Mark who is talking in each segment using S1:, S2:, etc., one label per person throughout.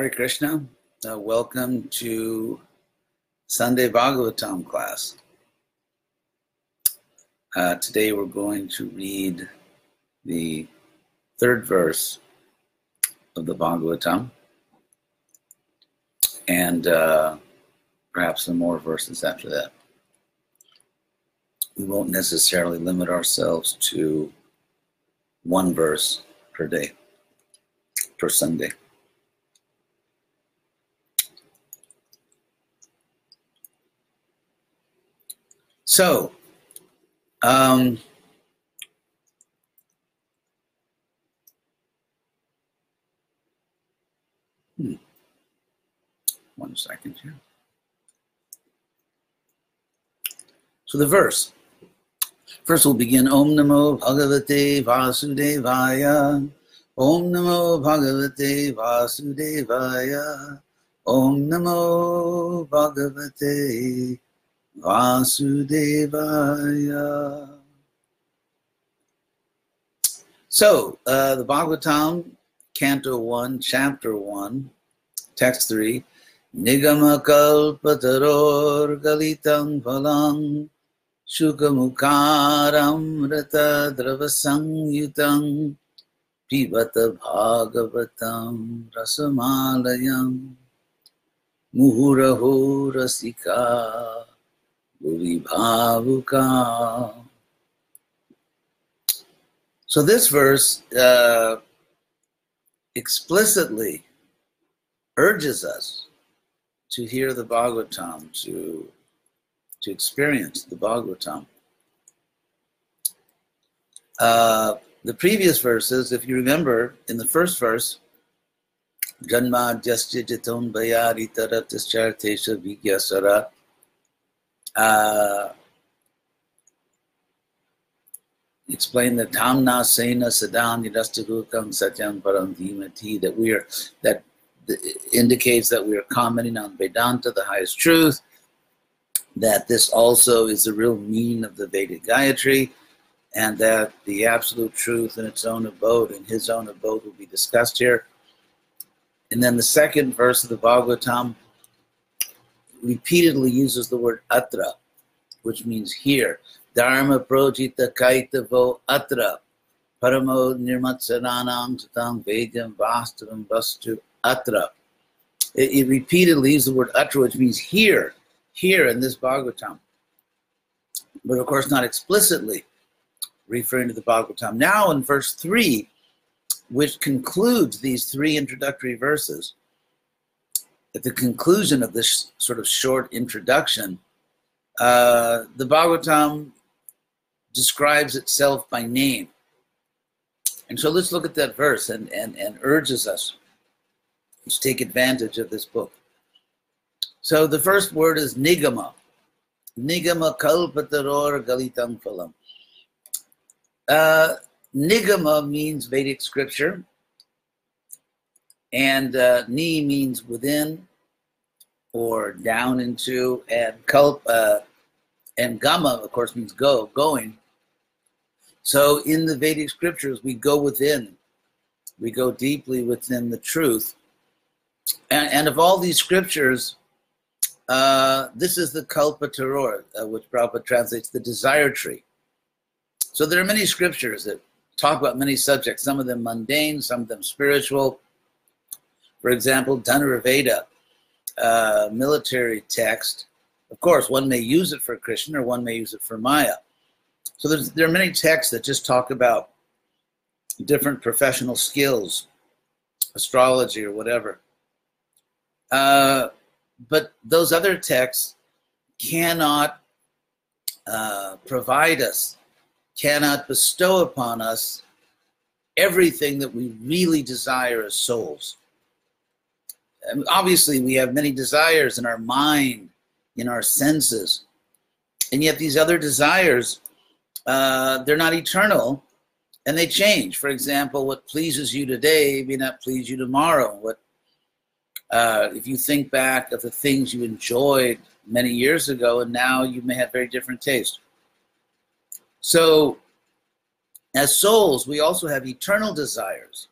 S1: Hare Krishna. Uh, welcome to Sunday Bhagavatam class. Uh, today we're going to read the third verse of the Bhagavatam and uh, perhaps some more verses after that. We won't necessarily limit ourselves to one verse per day, per Sunday. So, um, hmm. one second here. So the verse. First we'll begin Om Namo Bhagavate Vasudevaya. Om Namo Bhagavate Vasudevaya. Om Namo Bhagavate Vasudevaya. So, uh, the Bhagavatam, Canto 1, Chapter 1, Text 3. Nigama kalpataror galitam phalam shukamukaram rata dravasanyutam pibata bhagavatam rasamalayam muhuraho rasika Bhavuka. So this verse uh, explicitly urges us to hear the Bhagavatam, to, to experience the Bhagavatam. Uh, the previous verses, if you remember, in the first verse, Janma Jasya Jiton Bayari Taratashartesha Vigyasara uh, explain the Tamna Sena Sadan Yudastagukam Satyam Paramdhimati that we are that indicates that we are commenting on Vedanta, the highest truth, that this also is the real meaning of the Vedic Gayatri, and that the absolute truth in its own abode, in his own abode, will be discussed here. And then the second verse of the Bhagavatam repeatedly uses the word atra, which means here. Dharma projita kaitavo atra. Paramo nirmatsananam satam vedam vastavam vastu atra. It, it repeatedly uses the word atra, which means here, here in this Bhagavatam. But of course, not explicitly referring to the Bhagavatam. Now, in verse 3, which concludes these three introductory verses, at the conclusion of this sort of short introduction, uh, the Bhagavatam describes itself by name. And so let's look at that verse and, and, and urges us to take advantage of this book. So the first word is nigama. Nigama kalpataror galitam phalam. Uh, nigama means Vedic scripture. And uh, ni means within or down into, and kulp, uh, and gama, of course, means go, going. So in the Vedic scriptures, we go within, we go deeply within the truth. And, and of all these scriptures, uh, this is the Kalpataror, uh, which Prabhupada translates the desire tree. So there are many scriptures that talk about many subjects, some of them mundane, some of them spiritual, for example, Dhanurveda, uh, military text. Of course, one may use it for Krishna or one may use it for Maya. So there are many texts that just talk about different professional skills, astrology or whatever. Uh, but those other texts cannot uh, provide us, cannot bestow upon us everything that we really desire as souls obviously we have many desires in our mind in our senses. And yet these other desires uh, they're not eternal and they change. For example what pleases you today may not please you tomorrow. What uh, if you think back of the things you enjoyed many years ago and now you may have very different taste. So as souls we also have eternal desires.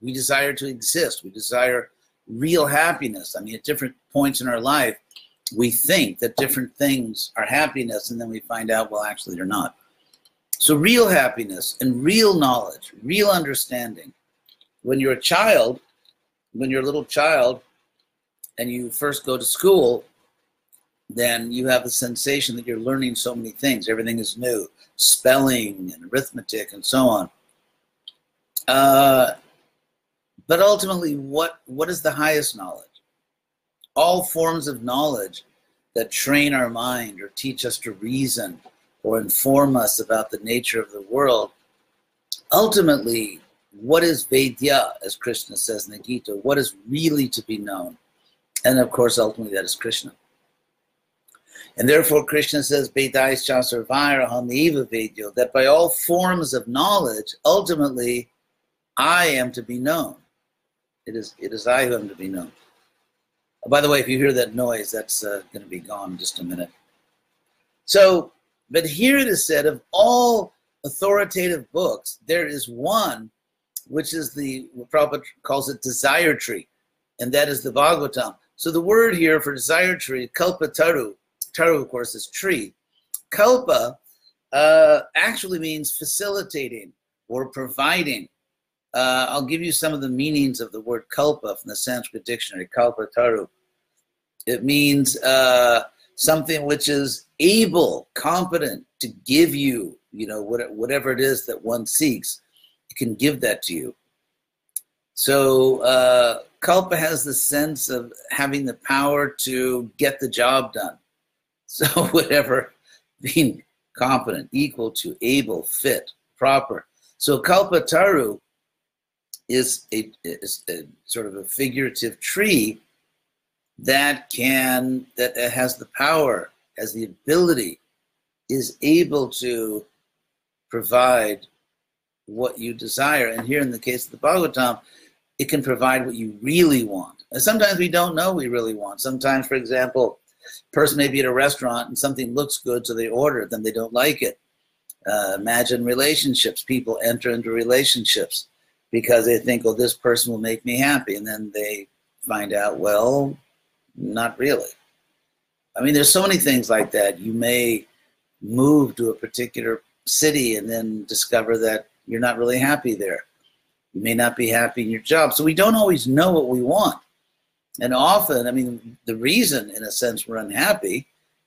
S1: We desire to exist. We desire real happiness. I mean, at different points in our life, we think that different things are happiness, and then we find out, well, actually, they're not. So, real happiness and real knowledge, real understanding. When you're a child, when you're a little child, and you first go to school, then you have the sensation that you're learning so many things. Everything is new, spelling and arithmetic and so on. Uh, but ultimately, what, what is the highest knowledge? All forms of knowledge that train our mind or teach us to reason or inform us about the nature of the world. Ultimately, what is Vedya, as Krishna says in the Gita? What is really to be known? And of course, ultimately, that is Krishna. And therefore, Krishna says, Vedais Chasarvairaham Vedyo, that by all forms of knowledge, ultimately, I am to be known. It is, it is I who am to be known. By the way, if you hear that noise, that's uh, going to be gone in just a minute. So, but here it is said of all authoritative books, there is one which is the, what Prabhupada calls it desire tree, and that is the Bhagavatam. So the word here for desire tree, kalpa taru, taru of course is tree. Kalpa uh, actually means facilitating or providing. Uh, I'll give you some of the meanings of the word kalpa from the Sanskrit dictionary, kalpa taru. It means uh, something which is able, competent to give you, you know, whatever it is that one seeks, it can give that to you. So uh, Kalpa has the sense of having the power to get the job done. So whatever, being competent, equal to, able, fit, proper. So Kalpataru is a, is a sort of a figurative tree that can that has the power, has the ability, is able to provide what you desire. And here in the case of the Bhagavatam, it can provide what you really want. And sometimes we don't know we really want. Sometimes, for example, person may be at a restaurant and something looks good, so they order it, then they don't like it. Uh, imagine relationships. People enter into relationships because they think, well, this person will make me happy. And then they find out, well, not really. I mean, there's so many things like that. You may move to a particular city and then discover that you're not really happy there. You may not be happy in your job. So we don't always know what we want. And often, I mean, the reason, in a sense, we're unhappy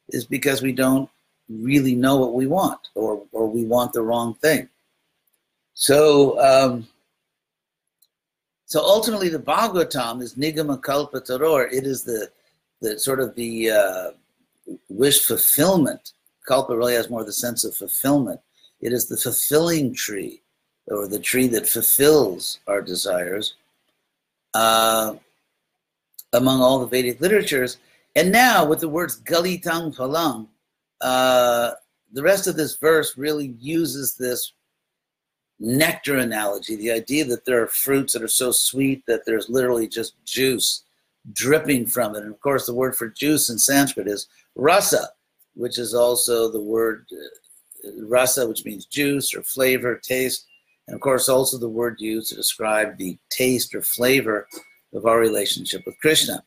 S1: is because we don't really know what we want or, or we want the wrong thing. So, um, so ultimately, the Bhagavatam is Nigama Kalpa Taror. It is the, the sort of the uh, wish fulfillment. Kalpa really has more the sense of fulfillment. It is the fulfilling tree or the tree that fulfills our desires uh, among all the Vedic literatures. And now with the words Galitang Phalang, uh, the rest of this verse really uses this nectar analogy, the idea that there are fruits that are so sweet that there's literally just juice dripping from it. And of course, the word for juice in Sanskrit is rasa, which is also the word uh, rasa, which means juice or flavor, taste. And of course, also the word used to describe the taste or flavor of our relationship with Krishna.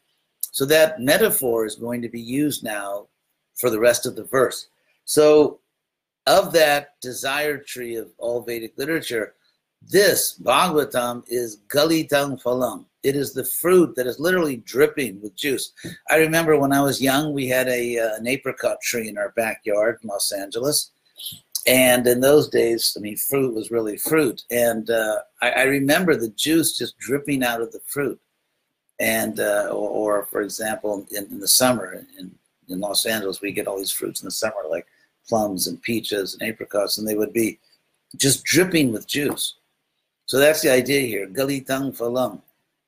S1: So that metaphor is going to be used now for the rest of the verse. So, of that desire tree of all Vedic literature, this Bhagavatam is Galitang Phalam. It is the fruit that is literally dripping with juice. I remember when I was young, we had a, uh, an apricot tree in our backyard in Los Angeles. And in those days, I mean, fruit was really fruit. And uh, I, I, remember the juice just dripping out of the fruit. And, uh, or, or, for example, in, in the summer in, in Los Angeles, we get all these fruits in the summer, like plums and peaches and apricots, and they would be just dripping with juice. So that's the idea here. Galitang falam,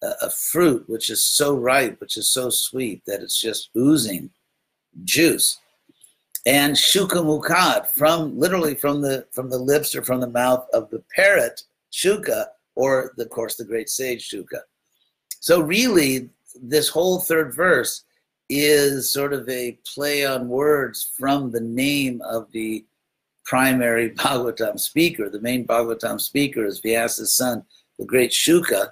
S1: a, fruit which is so ripe, which is so sweet that it's just oozing juice and shuka mukad from literally from the from the lips or from the mouth of the parrot shuka or of course the great sage shuka so really this whole third verse is sort of a play on words from the name of the primary Bhagavatam speaker. The main Bhagavatam speaker is Vyasa's son, the great Shuka,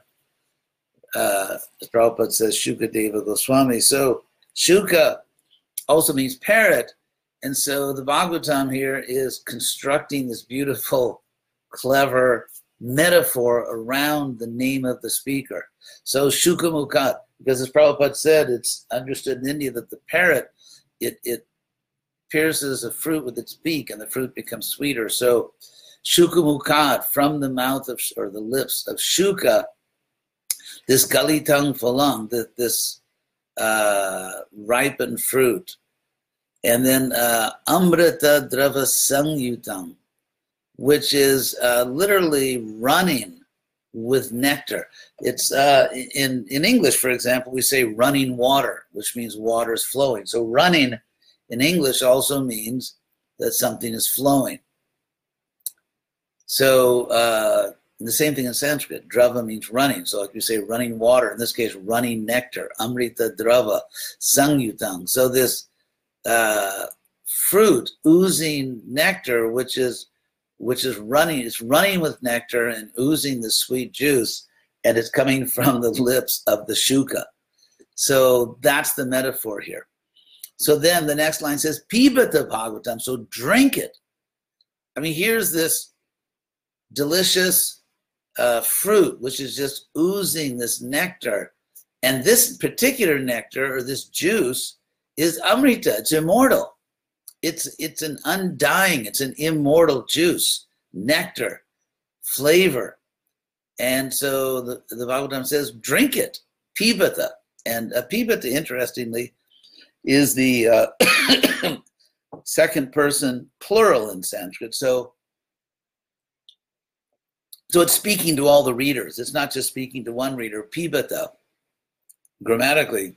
S1: uh, as Prabhupada says, Shuka Deva Goswami. So Shuka also means parrot. And so the Bhagavatam here is constructing this beautiful, clever metaphor around the name of the speaker. So Shuka Mukat, because as Prabhupada said, it's understood in India that the parrot, it, it pierces a fruit with its beak and the fruit becomes sweeter. So Shuka Mukat, from the mouth of, or the lips of Shuka, this Galitang Phalang, that this uh, ripened fruit. And then uh, Amrita Drava Sangyutam, which is uh, literally running with nectar. It's uh, in, in English, for example, we say running water, which means water is flowing. So running in English also means that something is flowing. So uh, the same thing in Sanskrit. Drava means running. So like you say running water, in this case, running nectar. Amrita drava, sangyutang. So this uh, fruit oozing nectar, which is which is running, it's running with nectar and oozing the sweet juice, and it's coming from the lips of the shuka. So that's the metaphor here. So then the next line says, Pibata Bhagavatam, so drink it. I mean, here's this delicious uh, fruit, which is just oozing this nectar. And this particular nectar or this juice is Amrita, it's immortal. It's, it's an undying, it's an immortal juice, nectar, flavor. And so the, the Bhagavatam says, drink it, pibata. And uh, pibata, interestingly, is the uh, second person plural in Sanskrit. So so it's speaking to all the readers. It's not just speaking to one reader. Pibata, grammatically,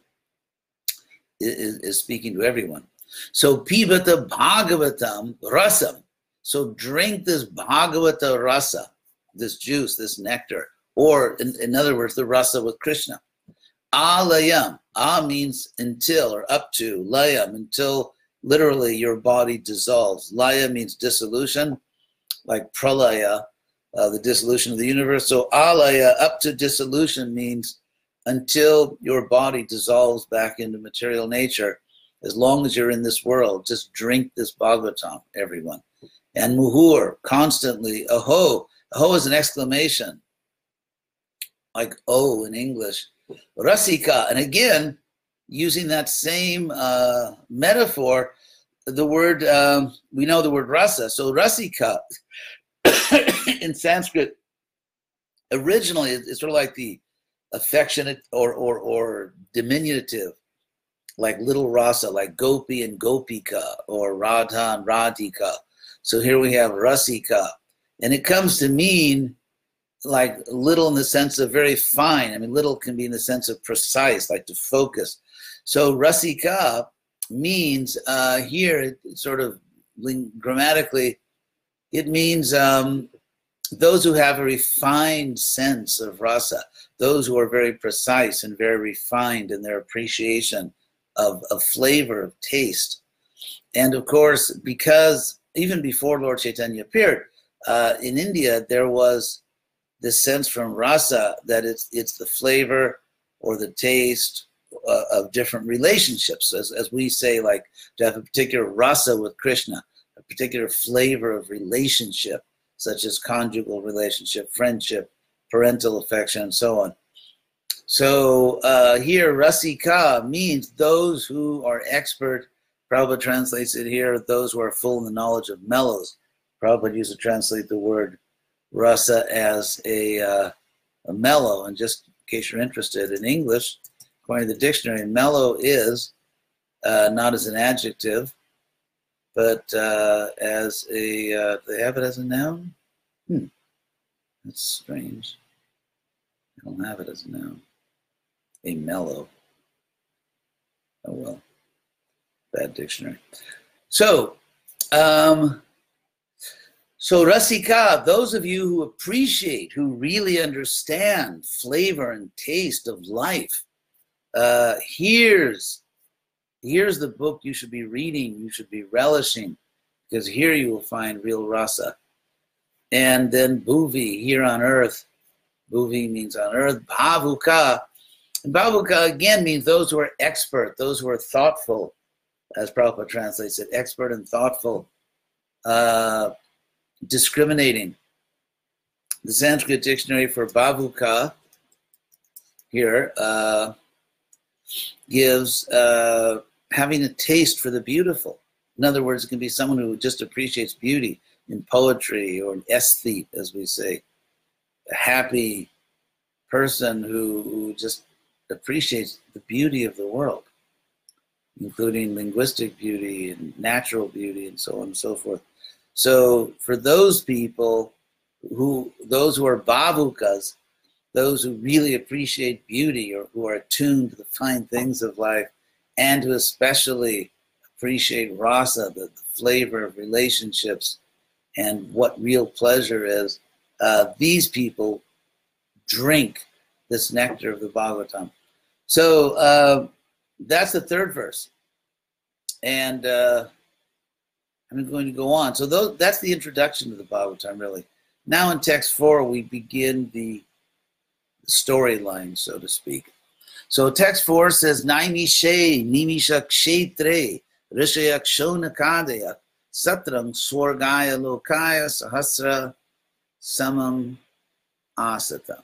S1: is, is speaking to everyone. So pibata bhagavatam rasam. So drink this bhagavata rasa, this juice, this nectar, or in, in other words, the rasa with Krishna. Alayam. A means until or up to. Layam, until literally your body dissolves. Laya means dissolution, like pralaya, uh, the dissolution of the universe. So alaya, up to dissolution, means until your body dissolves back into material nature. As long as you're in this world, just drink this Bhagavatam, everyone. And muhur, constantly, aho. Aho is an exclamation, like oh in English. Rasika, and again, using that same uh, metaphor, the word, um, we know the word rasa. So rasika in Sanskrit, originally it's sort of like the affectionate or or or diminutive, like little rasa, like gopi and gopika, or radha and radhika. So here we have rasika, and it comes to mean like little in the sense of very fine. I mean, little can be in the sense of precise, like to focus. So rasika means uh, here, sort of grammatically, it means um, those who have a refined sense of rasa, those who are very precise and very refined in their appreciation of, of flavor, of taste. And of course, because even before Lord Chaitanya appeared, uh, in India, there was this sense from rasa that it's, it's the flavor or the taste uh, of different relationships. As, as we say, like to have a particular rasa with Krishna, a particular flavor of relationship, such as conjugal relationship, friendship, parental affection, and so on. So uh, here, rasika means those who are expert. Prabhupada translates it here, those who are full in the knowledge of mellows. Prabhupada used to translate the word rasa as a, uh, a mellow. And just in case you're interested, in English, according to the dictionary, mellow is uh, not as an adjective, but uh, as a, uh, they have it as a noun? Hmm, that's strange. I don't have it as a noun. A mellow. Oh well, bad dictionary. So, um, so Rasika, those of you who appreciate, who really understand flavor and taste of life, uh, here's here's the book you should be reading, you should be relishing, because here you will find real rasa. And then bhuvi, here on earth, Bhuvi means on earth. Bhavuka. And Bhavuka again means those who are expert, those who are thoughtful, as Prabhupada translates it, expert and thoughtful, uh, discriminating. The Sanskrit dictionary for Bhavuka here uh, gives uh, having a taste for the beautiful. In other words, it can be someone who just appreciates beauty in poetry or an aesthete, as we say, a happy person who, who just appreciates the beauty of the world, including linguistic beauty and natural beauty and so on and so forth. So for those people who, those who are bhavukas, those who really appreciate beauty or who are attuned to the fine things of life and who especially appreciate rasa, the, the flavor of relationships and what real pleasure is, uh, these people drink this nectar of the Bhagavatam. So uh, that's the third verse. And uh, I'm going to go on. So those, that's the introduction to the Bible time, really. Now in text four, we begin the storyline, so to speak. So text four says, Naimishe nimisha kshetre rishayak shonakadaya satram swargaya lokaya sahasra samam asata.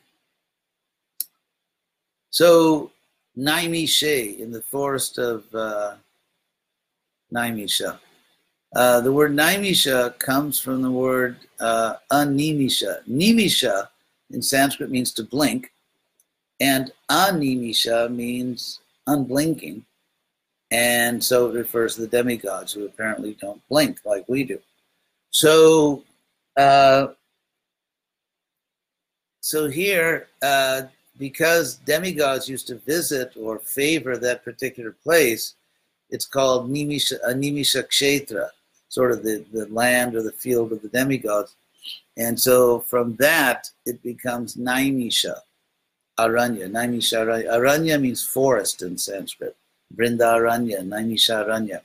S1: So Naimishe in the forest of uh, Naimisha. Uh, the word Naimisha comes from the word uh, animisha. Nimisha in Sanskrit means to blink, and animisha means unblinking. And so it refers to the demigods who apparently don't blink like we do. So, uh, so here, uh, because demigods used to visit or favor that particular place, it's called Nimisha, Animisha Kshetra, sort of the, the land or the field of the demigods. And so from that, it becomes Naimisha, Aranya. Naimisha Aranya. Aranya means forest in Sanskrit. Aranya, Naimisha Aranya.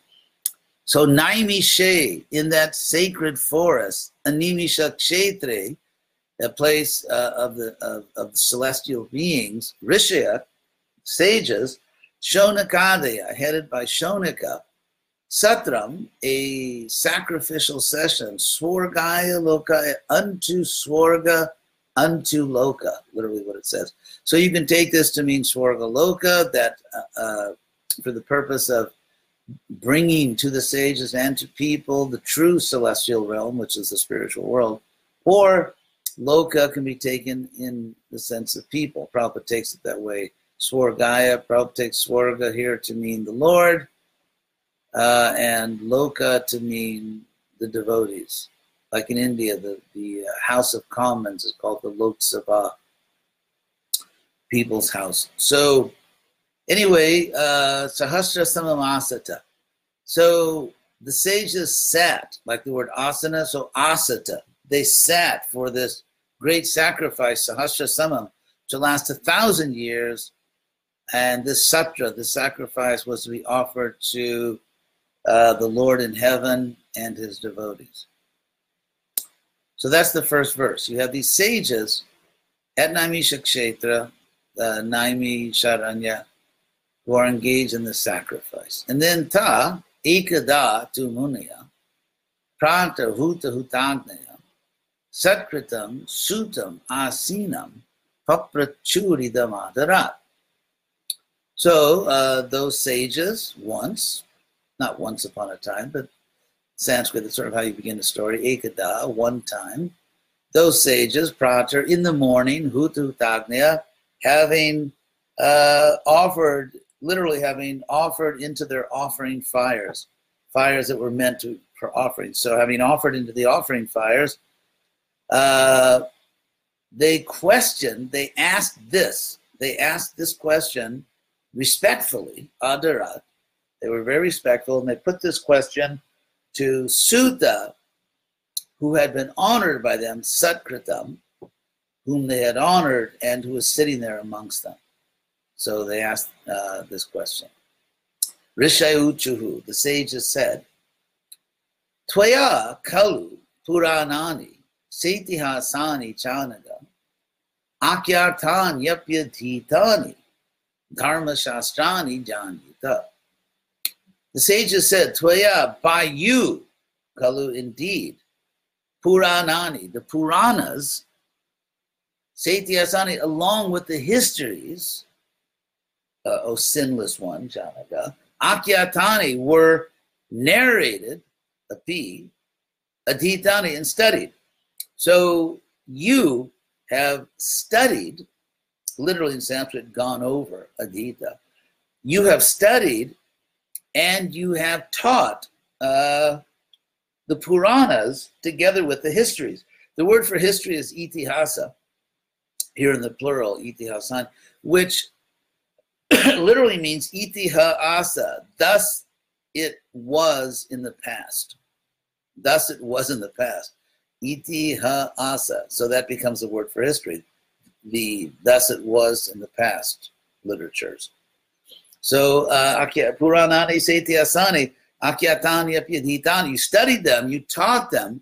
S1: So Naimishe, in that sacred forest, Animisha Kshetre, a place uh, of, the, of, of the celestial beings, Rishya, sages, Shonakadaya, headed by Shonaka, Satram, a sacrificial session, Swargaya Loka, unto Swarga, unto Loka, literally what it says. So you can take this to mean Swarga Loka, that uh, uh, for the purpose of bringing to the sages and to people the true celestial realm, which is the spiritual world, or Loka can be taken in the sense of people. Prabhupada takes it that way. Swargaya, Prabhupada takes Swarga here to mean the Lord, uh, and Loka to mean the devotees. Like in India, the, the uh, House of Commons is called the Lok Sabha, People's House. So, anyway, uh, Sahasra Samamasata. So the sages sat, like the word asana, so asata. They sat for this great sacrifice, Sahasra Samam, to last a thousand years. And this satra, the sacrifice, was to be offered to uh, the Lord in heaven and his devotees. So that's the first verse. You have these sages at Naimisha Kshetra, uh, Naimi Sharanya, who are engaged in the sacrifice. And then Ta, Ikada Munya, Pranta Huta Hutagnaya, Satkritam Sutam Asinam, Paprachuridam Adarat. So uh, those sages once not once upon a time, but Sanskrit is sort of how you begin a story. Ekada, one time. Those sages, Pratar, in the morning, Hutu Tagnya, having uh, offered, literally having offered into their offering fires, fires that were meant to for offerings. So having offered into the offering fires, uh, they questioned, they asked this, they asked this question respectfully, Adarat, they were very respectful, and they put this question to Suta, who had been honored by them, Satkritam, whom they had honored and who was sitting there amongst them. So they asked uh, this question. Rishayuchuhu, the sages said, Twaya kalu puranani setihasani chanaga Akyartan yapyatitani dharma shastrani janita. The sages said, Tvaya, by you, Kalu, indeed, Puranani, the Puranas, Satyasani, along with the histories, uh, O sinless one, Janaka, Akyatani were narrated, api, adhitani, and studied. So you have studied, literally in Sanskrit, gone over adhita. You have studied and you have taught uh, the Puranas together with the histories. The word for history is itihasa, here in the plural, itihasan, which literally means asa. thus it was in the past. Thus it was in the past. Asa. So that becomes the word for history. The thus it was in the past literatures. So uh, Puranani Seti Asani, Akyatani Apyadhitani, you studied them, you taught them,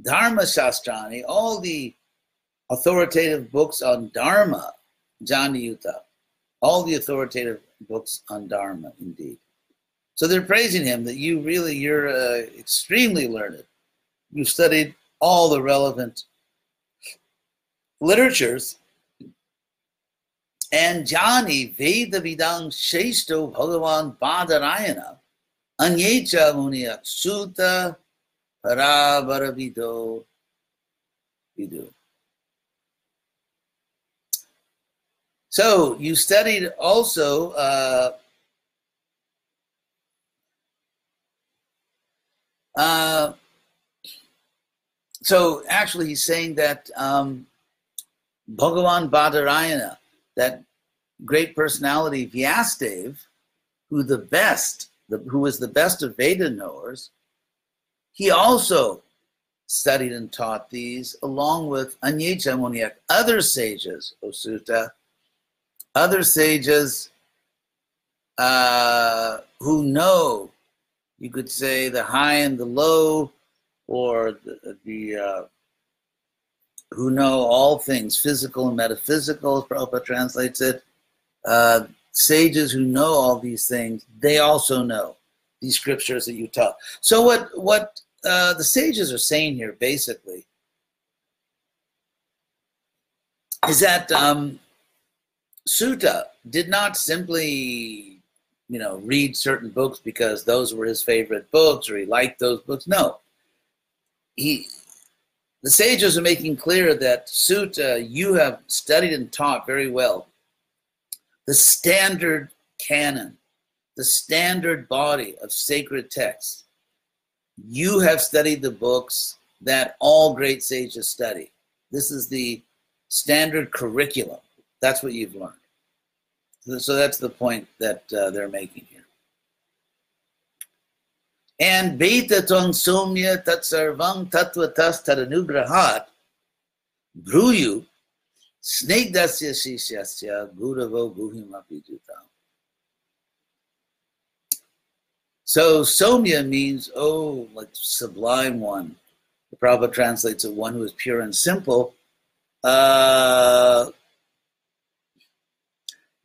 S1: Dharma Shastrani, all the authoritative books on Dharma, Janiyuta, all the authoritative books on Dharma, indeed. So they're praising him that you really, you're uh, extremely learned. You've studied all the relevant literatures and Jani Veda Vidang Sheshto Bhagavan Badarayana Anyecha Muniya Suta Parabaravido Vidu. So you studied also uh, uh, so actually he's saying that um, Bhagavan Badarayana that great personality Vyasadev, who the best, the, who was the best of Veda knowers, he also studied and taught these along with Anyecha Muniak, other sages, Osuta, other sages uh, who know, you could say, the high and the low, or the, the uh, who know all things physical and metaphysical, Prabhupada translates it. Uh, sages who know all these things, they also know these scriptures that you taught. So what what uh, the sages are saying here, basically, is that um, Suta did not simply, you know, read certain books because those were his favorite books or he liked those books. No, he the sages are making clear that suta you have studied and taught very well. The standard canon, the standard body of sacred texts. You have studied the books that all great sages study. This is the standard curriculum. That's what you've learned. So that's the point that uh, they're making here. beta tong Somya Tatsarvam Tattvatas Tadanugrahat Bruyu Snegdasya Shishyasya Guravo Guhimapi Jutam. So Somya means, oh, like sublime one. The Prabhupada translates it, one who is pure and simple. Uh,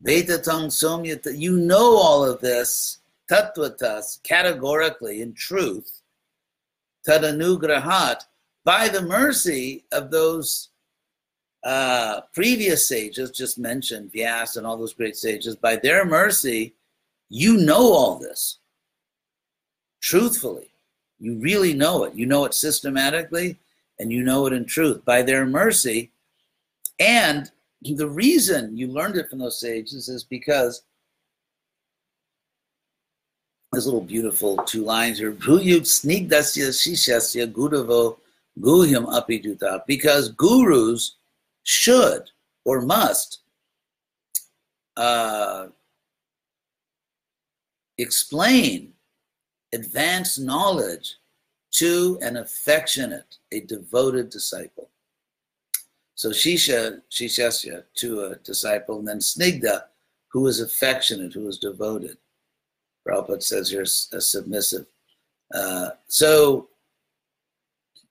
S1: Vetatang Somya, you know all of this tattvatas, categorically, in truth, tadanugrahat, by the mercy of those uh, previous sages, just mentioned, Vyas and all those great sages, by their mercy, you know all this. Truthfully, you really know it. You know it systematically and you know it in truth by their mercy. And the reason you learned it from those sages is because this little beautiful two lines here. snigdasya shishasya guravo guhyam apiduta. Because gurus should or must uh, explain advanced knowledge to an affectionate, a devoted disciple. So Shisha, Shishasya, to a disciple, and then Snigda, who is affectionate, who is devoted. Prabhupada says you're a submissive. Uh, so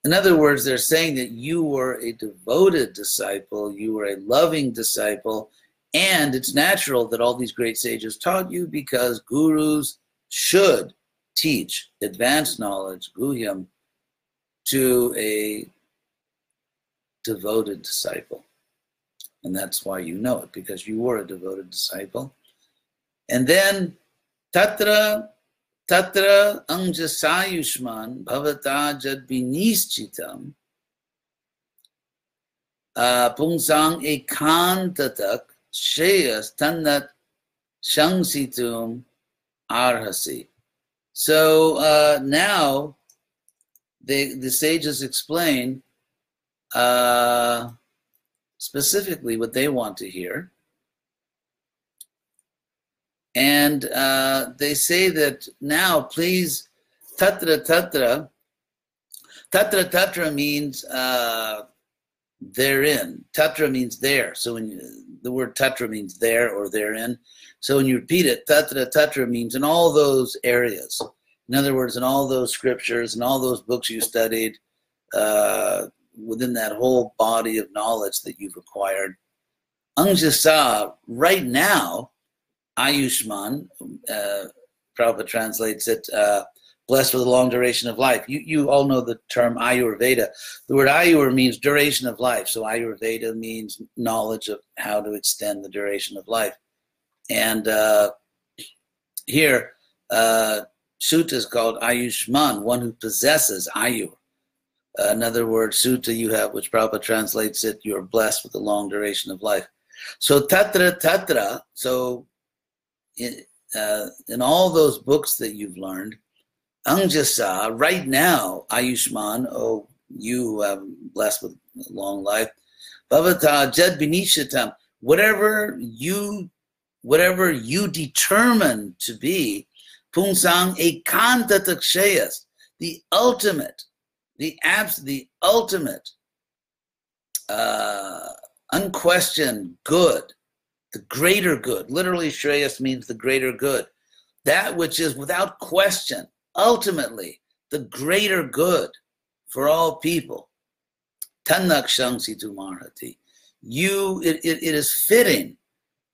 S1: In other words, they're saying that you were a devoted disciple, you were a loving disciple, and it's natural that all these great sages taught you because gurus should teach advanced knowledge, guhyam, to a devoted disciple. And that's why you know it, because you were a devoted disciple. And then, tatra tatra angjasayushman bhavata jad binischitam uh, pungsang ekantatak sheyas tannat shangsitum arhasi. So uh, now they, the sages explain uh, specifically what they want to hear. And uh, they say that now, please, tatra tatra, tatra tatra means uh, therein. Tatra means there. So when you, the word tatra means there or therein. So when you repeat it, tatra tatra means in all those areas. In other words, in all those scriptures and all those books you studied, uh, within that whole body of knowledge that you've acquired. Angjasa, right now, Ayushman, uh, Prabhupada translates it, uh, blessed with a long duration of life. You, you all know the term Ayurveda. The word Ayur means duration of life. So Ayurveda means knowledge of how to extend the duration of life. And uh, here, uh, Suta is called Ayushman, one who possesses Ayur. another word, Suta, you have, which Prabhupada translates it, you're blessed with a long duration of life. So Tatra Tatra, so uh, in all those books that you've learned, Angjasa, right now, Ayushman, oh, you have blessed with long life, Bhavata Jad Binishatam, whatever you whatever you determine to be, Pungsang ekanta takshayas, the ultimate, the abs, the ultimate, uh, unquestioned good, the greater good. Literally, shreyas means the greater good. That which is without question, ultimately, the greater good for all people. Tanak shangsi tumarhati. You, it, it, it is fitting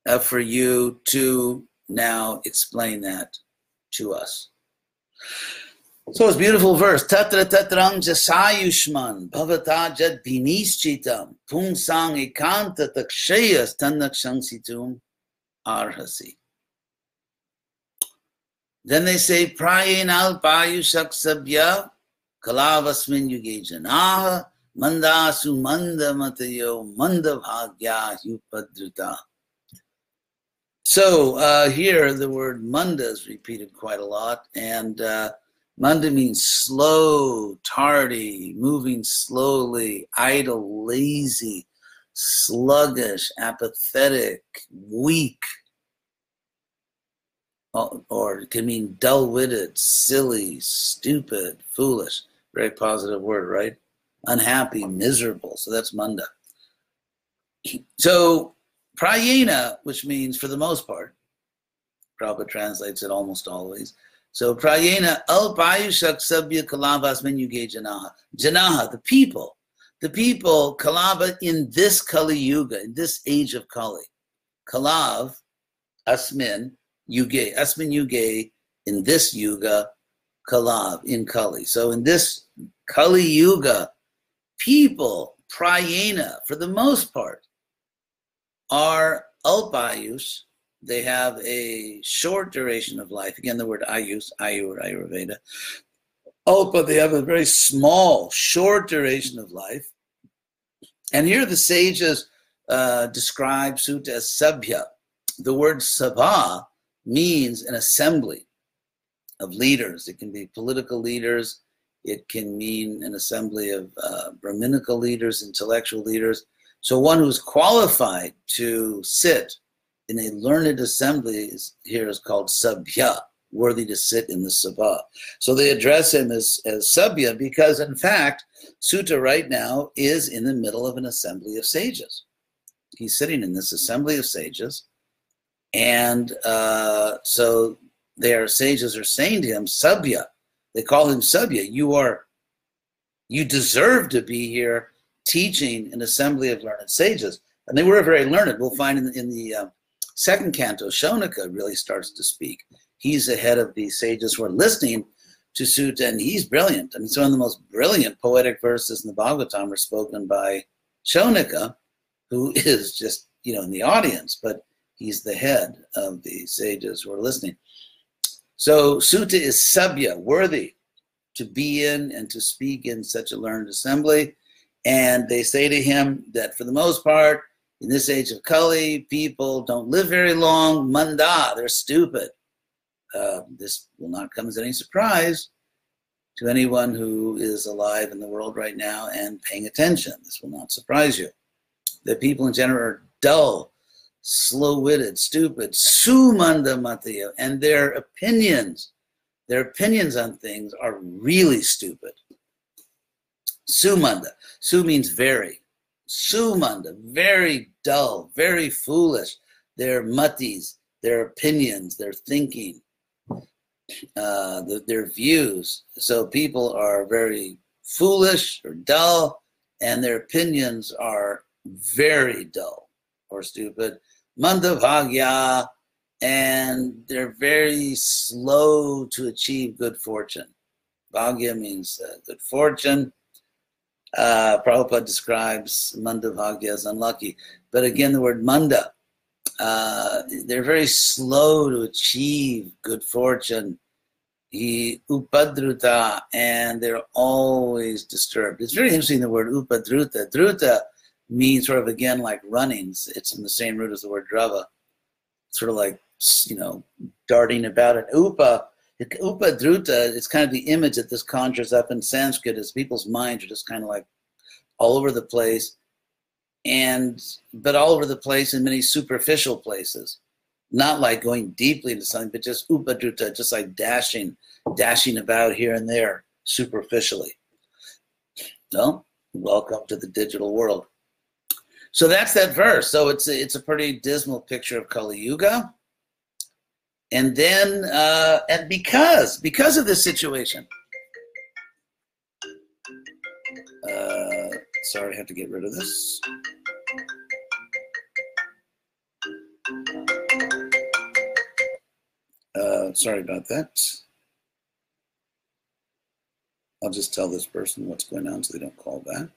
S1: uh, for you to now explain that to us. So it's beautiful verse. Tatra tatrang jasayushman bhavata jad binischitam pungsang ekanta takshayas tanakshangsitum arhasi. Then they say prayen alpayushak sabya kalavasmin yuge janaha mandasu manda matayo manda bhagya yupadrita. So uh, here the word manda is repeated quite a lot, and uh, manda means slow, tardy, moving slowly, idle, lazy, sluggish, apathetic, weak, or it can mean dull-witted, silly, stupid, foolish. Very positive word, right? Unhappy, miserable. So that's manda. So Prayena, which means for the most part, Prabhupada translates it almost always. So Prayena al Payushak Sabya Kalavas Menyuge Janaha. Janaha, the people. The people, Kalava in this Kali Yuga, in this age of Kali. Kalav, Asmin, Yuge. Asmin Yuge, in this Yuga, Kalav, in Kali. So in this Kali Yuga, people, Prayena, for the most part, are alpayus. They have a short duration of life. Again, the word ayus, ayur, ayurveda. Alpa, they have a very small, short duration of life. And here the sages uh, describe suta as sabhya. The word sabha means an assembly of leaders. It can be political leaders. It can mean an assembly of uh, Brahminical leaders, intellectual leaders. So one who's qualified to sit in a learned assembly here is called sabhya, worthy to sit in the sabha. So they address him as, as sabhya because, in fact, Suta right now is in the middle of an assembly of sages. He's sitting in this assembly of sages. And uh, so their sages are saying to him, Sabya. They call him Sabya. You are You deserve to be here teaching an assembly of learned sages. And they were very learned. We'll find in the, in the uh, second canto, Shonaka really starts to speak. He's the head of the sages who are listening to Suta, and he's brilliant. I mean, some of the most brilliant poetic verses in the Bhagavatam are spoken by Shonaka, who is just, you know, in the audience, but he's the head of the sages who are listening. So Suta is sabya, worthy to be in and to speak in such a learned assembly. And they say to him that for the most part, in this age of Kali, people don't live very long. Manda, they're stupid. Uh, this will not come as any surprise to anyone who is alive in the world right now and paying attention. This will not surprise you. The people in general are dull, slow-witted, stupid, sumanda mataya, and their opinions, their opinions on things are really stupid. Sumanda. Su means very. Sumanda, very dull, very foolish. Their mutties, their opinions, their thinking, uh, the, their views. So people are very foolish or dull, and their opinions are very dull or stupid. Mandavagya, and they're very slow to achieve good fortune. Bhagya means uh, good fortune. Uh, Prabhupada describes Mandavagya as unlucky. But again, the word Manda, uh, they're very slow to achieve good fortune. He upadruta, and they're always disturbed. It's very interesting the word upadruta. Druta means sort of again like runnings. It's in the same root as the word drava. Sort of like you know darting about. And upa, upadruta, is kind of the image that this conjures up in Sanskrit is people's minds are just kind of like all over the place and but all over the place in many superficial places. Not like going deeply into something but just upadruta just like dashing dashing about here and there superficially. No welcome to the digital world. So that's that verse. So it's a, it's a pretty dismal picture of kali yuga and then uh, and because because of this situation uh, sorry i have to get rid of this. Uh, sorry about that. I'll just tell this person what's going on so they don't call back.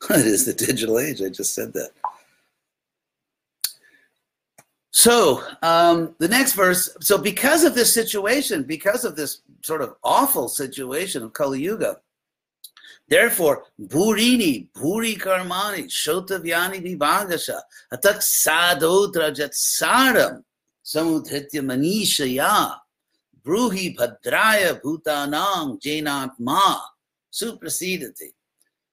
S1: It is the digital age. I just said that so um, the next verse. So because of this situation, because of this sort of awful situation of Kali Yuga, therefore Burini, Buri Karmani, Shotavyani Vibhagasha, Atak Sadodra Jatsaram, Samudhritya Manishaya, Bruhi Bhadraya Bhutanang Jainatma, Suprasidati.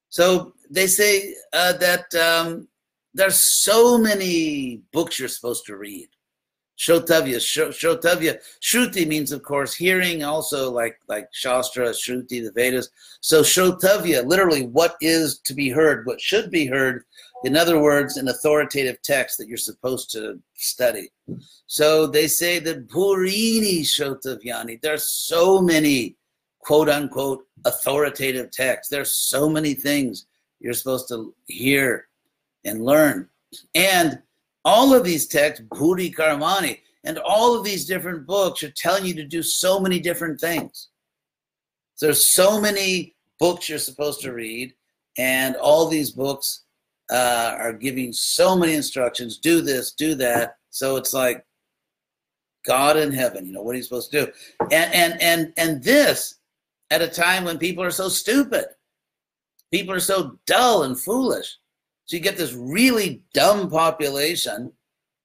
S1: So they say uh, that um, there's so many books you're supposed to read. Shotavya, Shotavya, Shruti means, of course, hearing. Also, like like Shastra, Shruti, the Vedas. So Shotavya, literally, what is to be heard, what should be heard. In other words, an authoritative text that you're supposed to study. So they say that Purini Shotavyani. There's so many quote unquote authoritative texts. There's so many things you're supposed to hear and learn. And all of these texts, Bhuri Karmani, and all of these different books are telling you to do so many different things. There's so many books you're supposed to read, and all these books uh, are giving so many instructions do this, do that. So it's like God in heaven, you know, what are you supposed to do? And, and, and, and this at a time when people are so stupid, people are so dull and foolish. So you get this really dumb population,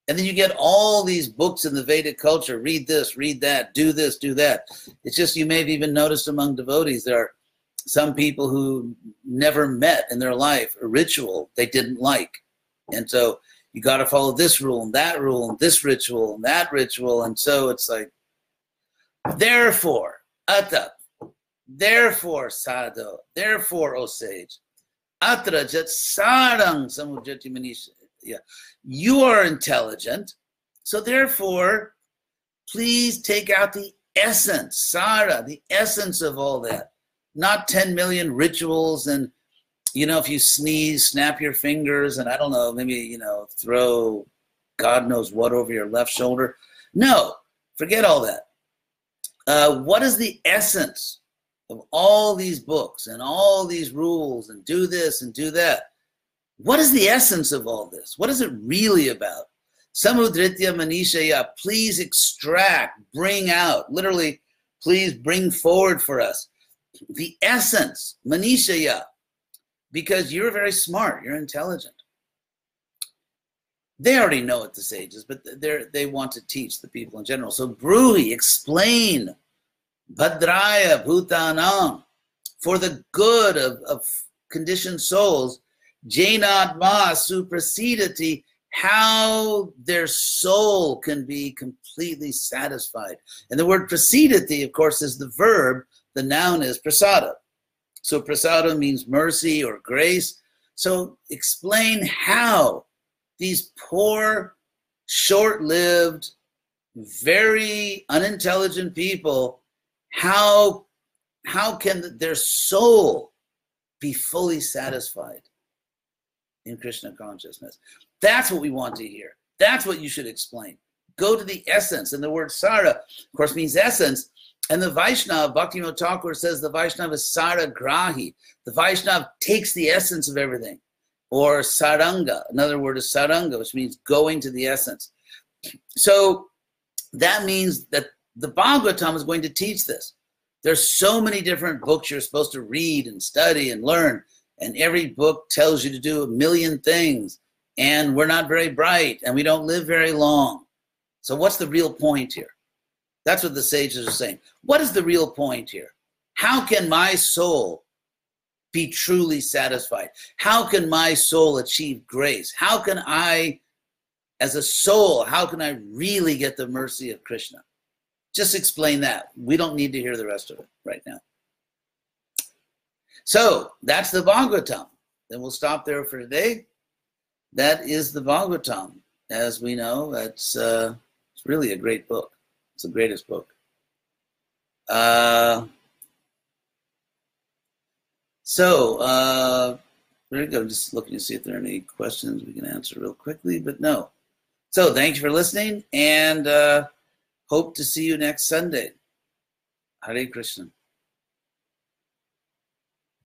S1: and then you get all these books in the Vedic culture read this, read that, do this, do that. It's just you may have even noticed among devotees there are some people who never met in their life a ritual they didn't like. And so you got to follow this rule and that rule and this ritual and that ritual. And so it's like, therefore, Atta, therefore, Sadhu, therefore, O sage, Atra jat sarang. Yeah. You are intelligent, so therefore, please take out the essence, Sara, the essence of all that. Not 10 million rituals and, you know, if you sneeze, snap your fingers and I don't know, maybe, you know, throw God knows what over your left shoulder. No, forget all that. Uh, what is the essence of all these books and all these rules and do this and do that? What is the essence of all this? What is it really about? Samudritya Manishaya, please extract, bring out, literally, please bring forward for us the essence, Manishaya, because you're very smart, you're intelligent. They already know it, the sages, but they they want to teach the people in general. So, Bruhi, explain Bhadraya Bhutanam for the good of, of conditioned souls, Jainatma Suprasidati how their soul can be completely satisfied. And the word prasidati, of course, is the verb. The noun is prasada. So prasada means mercy or grace. So explain how these poor, short-lived, very unintelligent people, how how can their soul be fully satisfied in Krishna consciousness? That's what we want to hear. That's what you should explain. Go to the essence. And the word Sara, of course, means essence. And the Vaishnav, Bhaktivinoda Thakur says the Vaishnav is Sara Grahi. The Vaishnav takes the essence of everything. Or Saranga. Another word is Saranga, which means going to the essence. So that means that the Bhagavatam is going to teach this. There's so many different books you're supposed to read and study and learn. And every book tells you to do a million things and we're not very bright and we don't live very long. So, what's the real point here? That's what the sages are saying. What is the real point here? How can my soul be truly satisfied? How can my soul achieve grace? How can I, as a soul, how can I really get the mercy of Krishna? Just explain that. We don't need to hear the rest of it right now. So that's the Bhagavatam. Then we'll stop there for today that is the Bhagavatam. As we know, that's uh, it's really a great book. It's the greatest book. Uh, so uh, there you go. Just looking to see if there are any questions we can answer real quickly, but no. So thank you for listening, and uh, hope to see you next Sunday. Hare Krishna.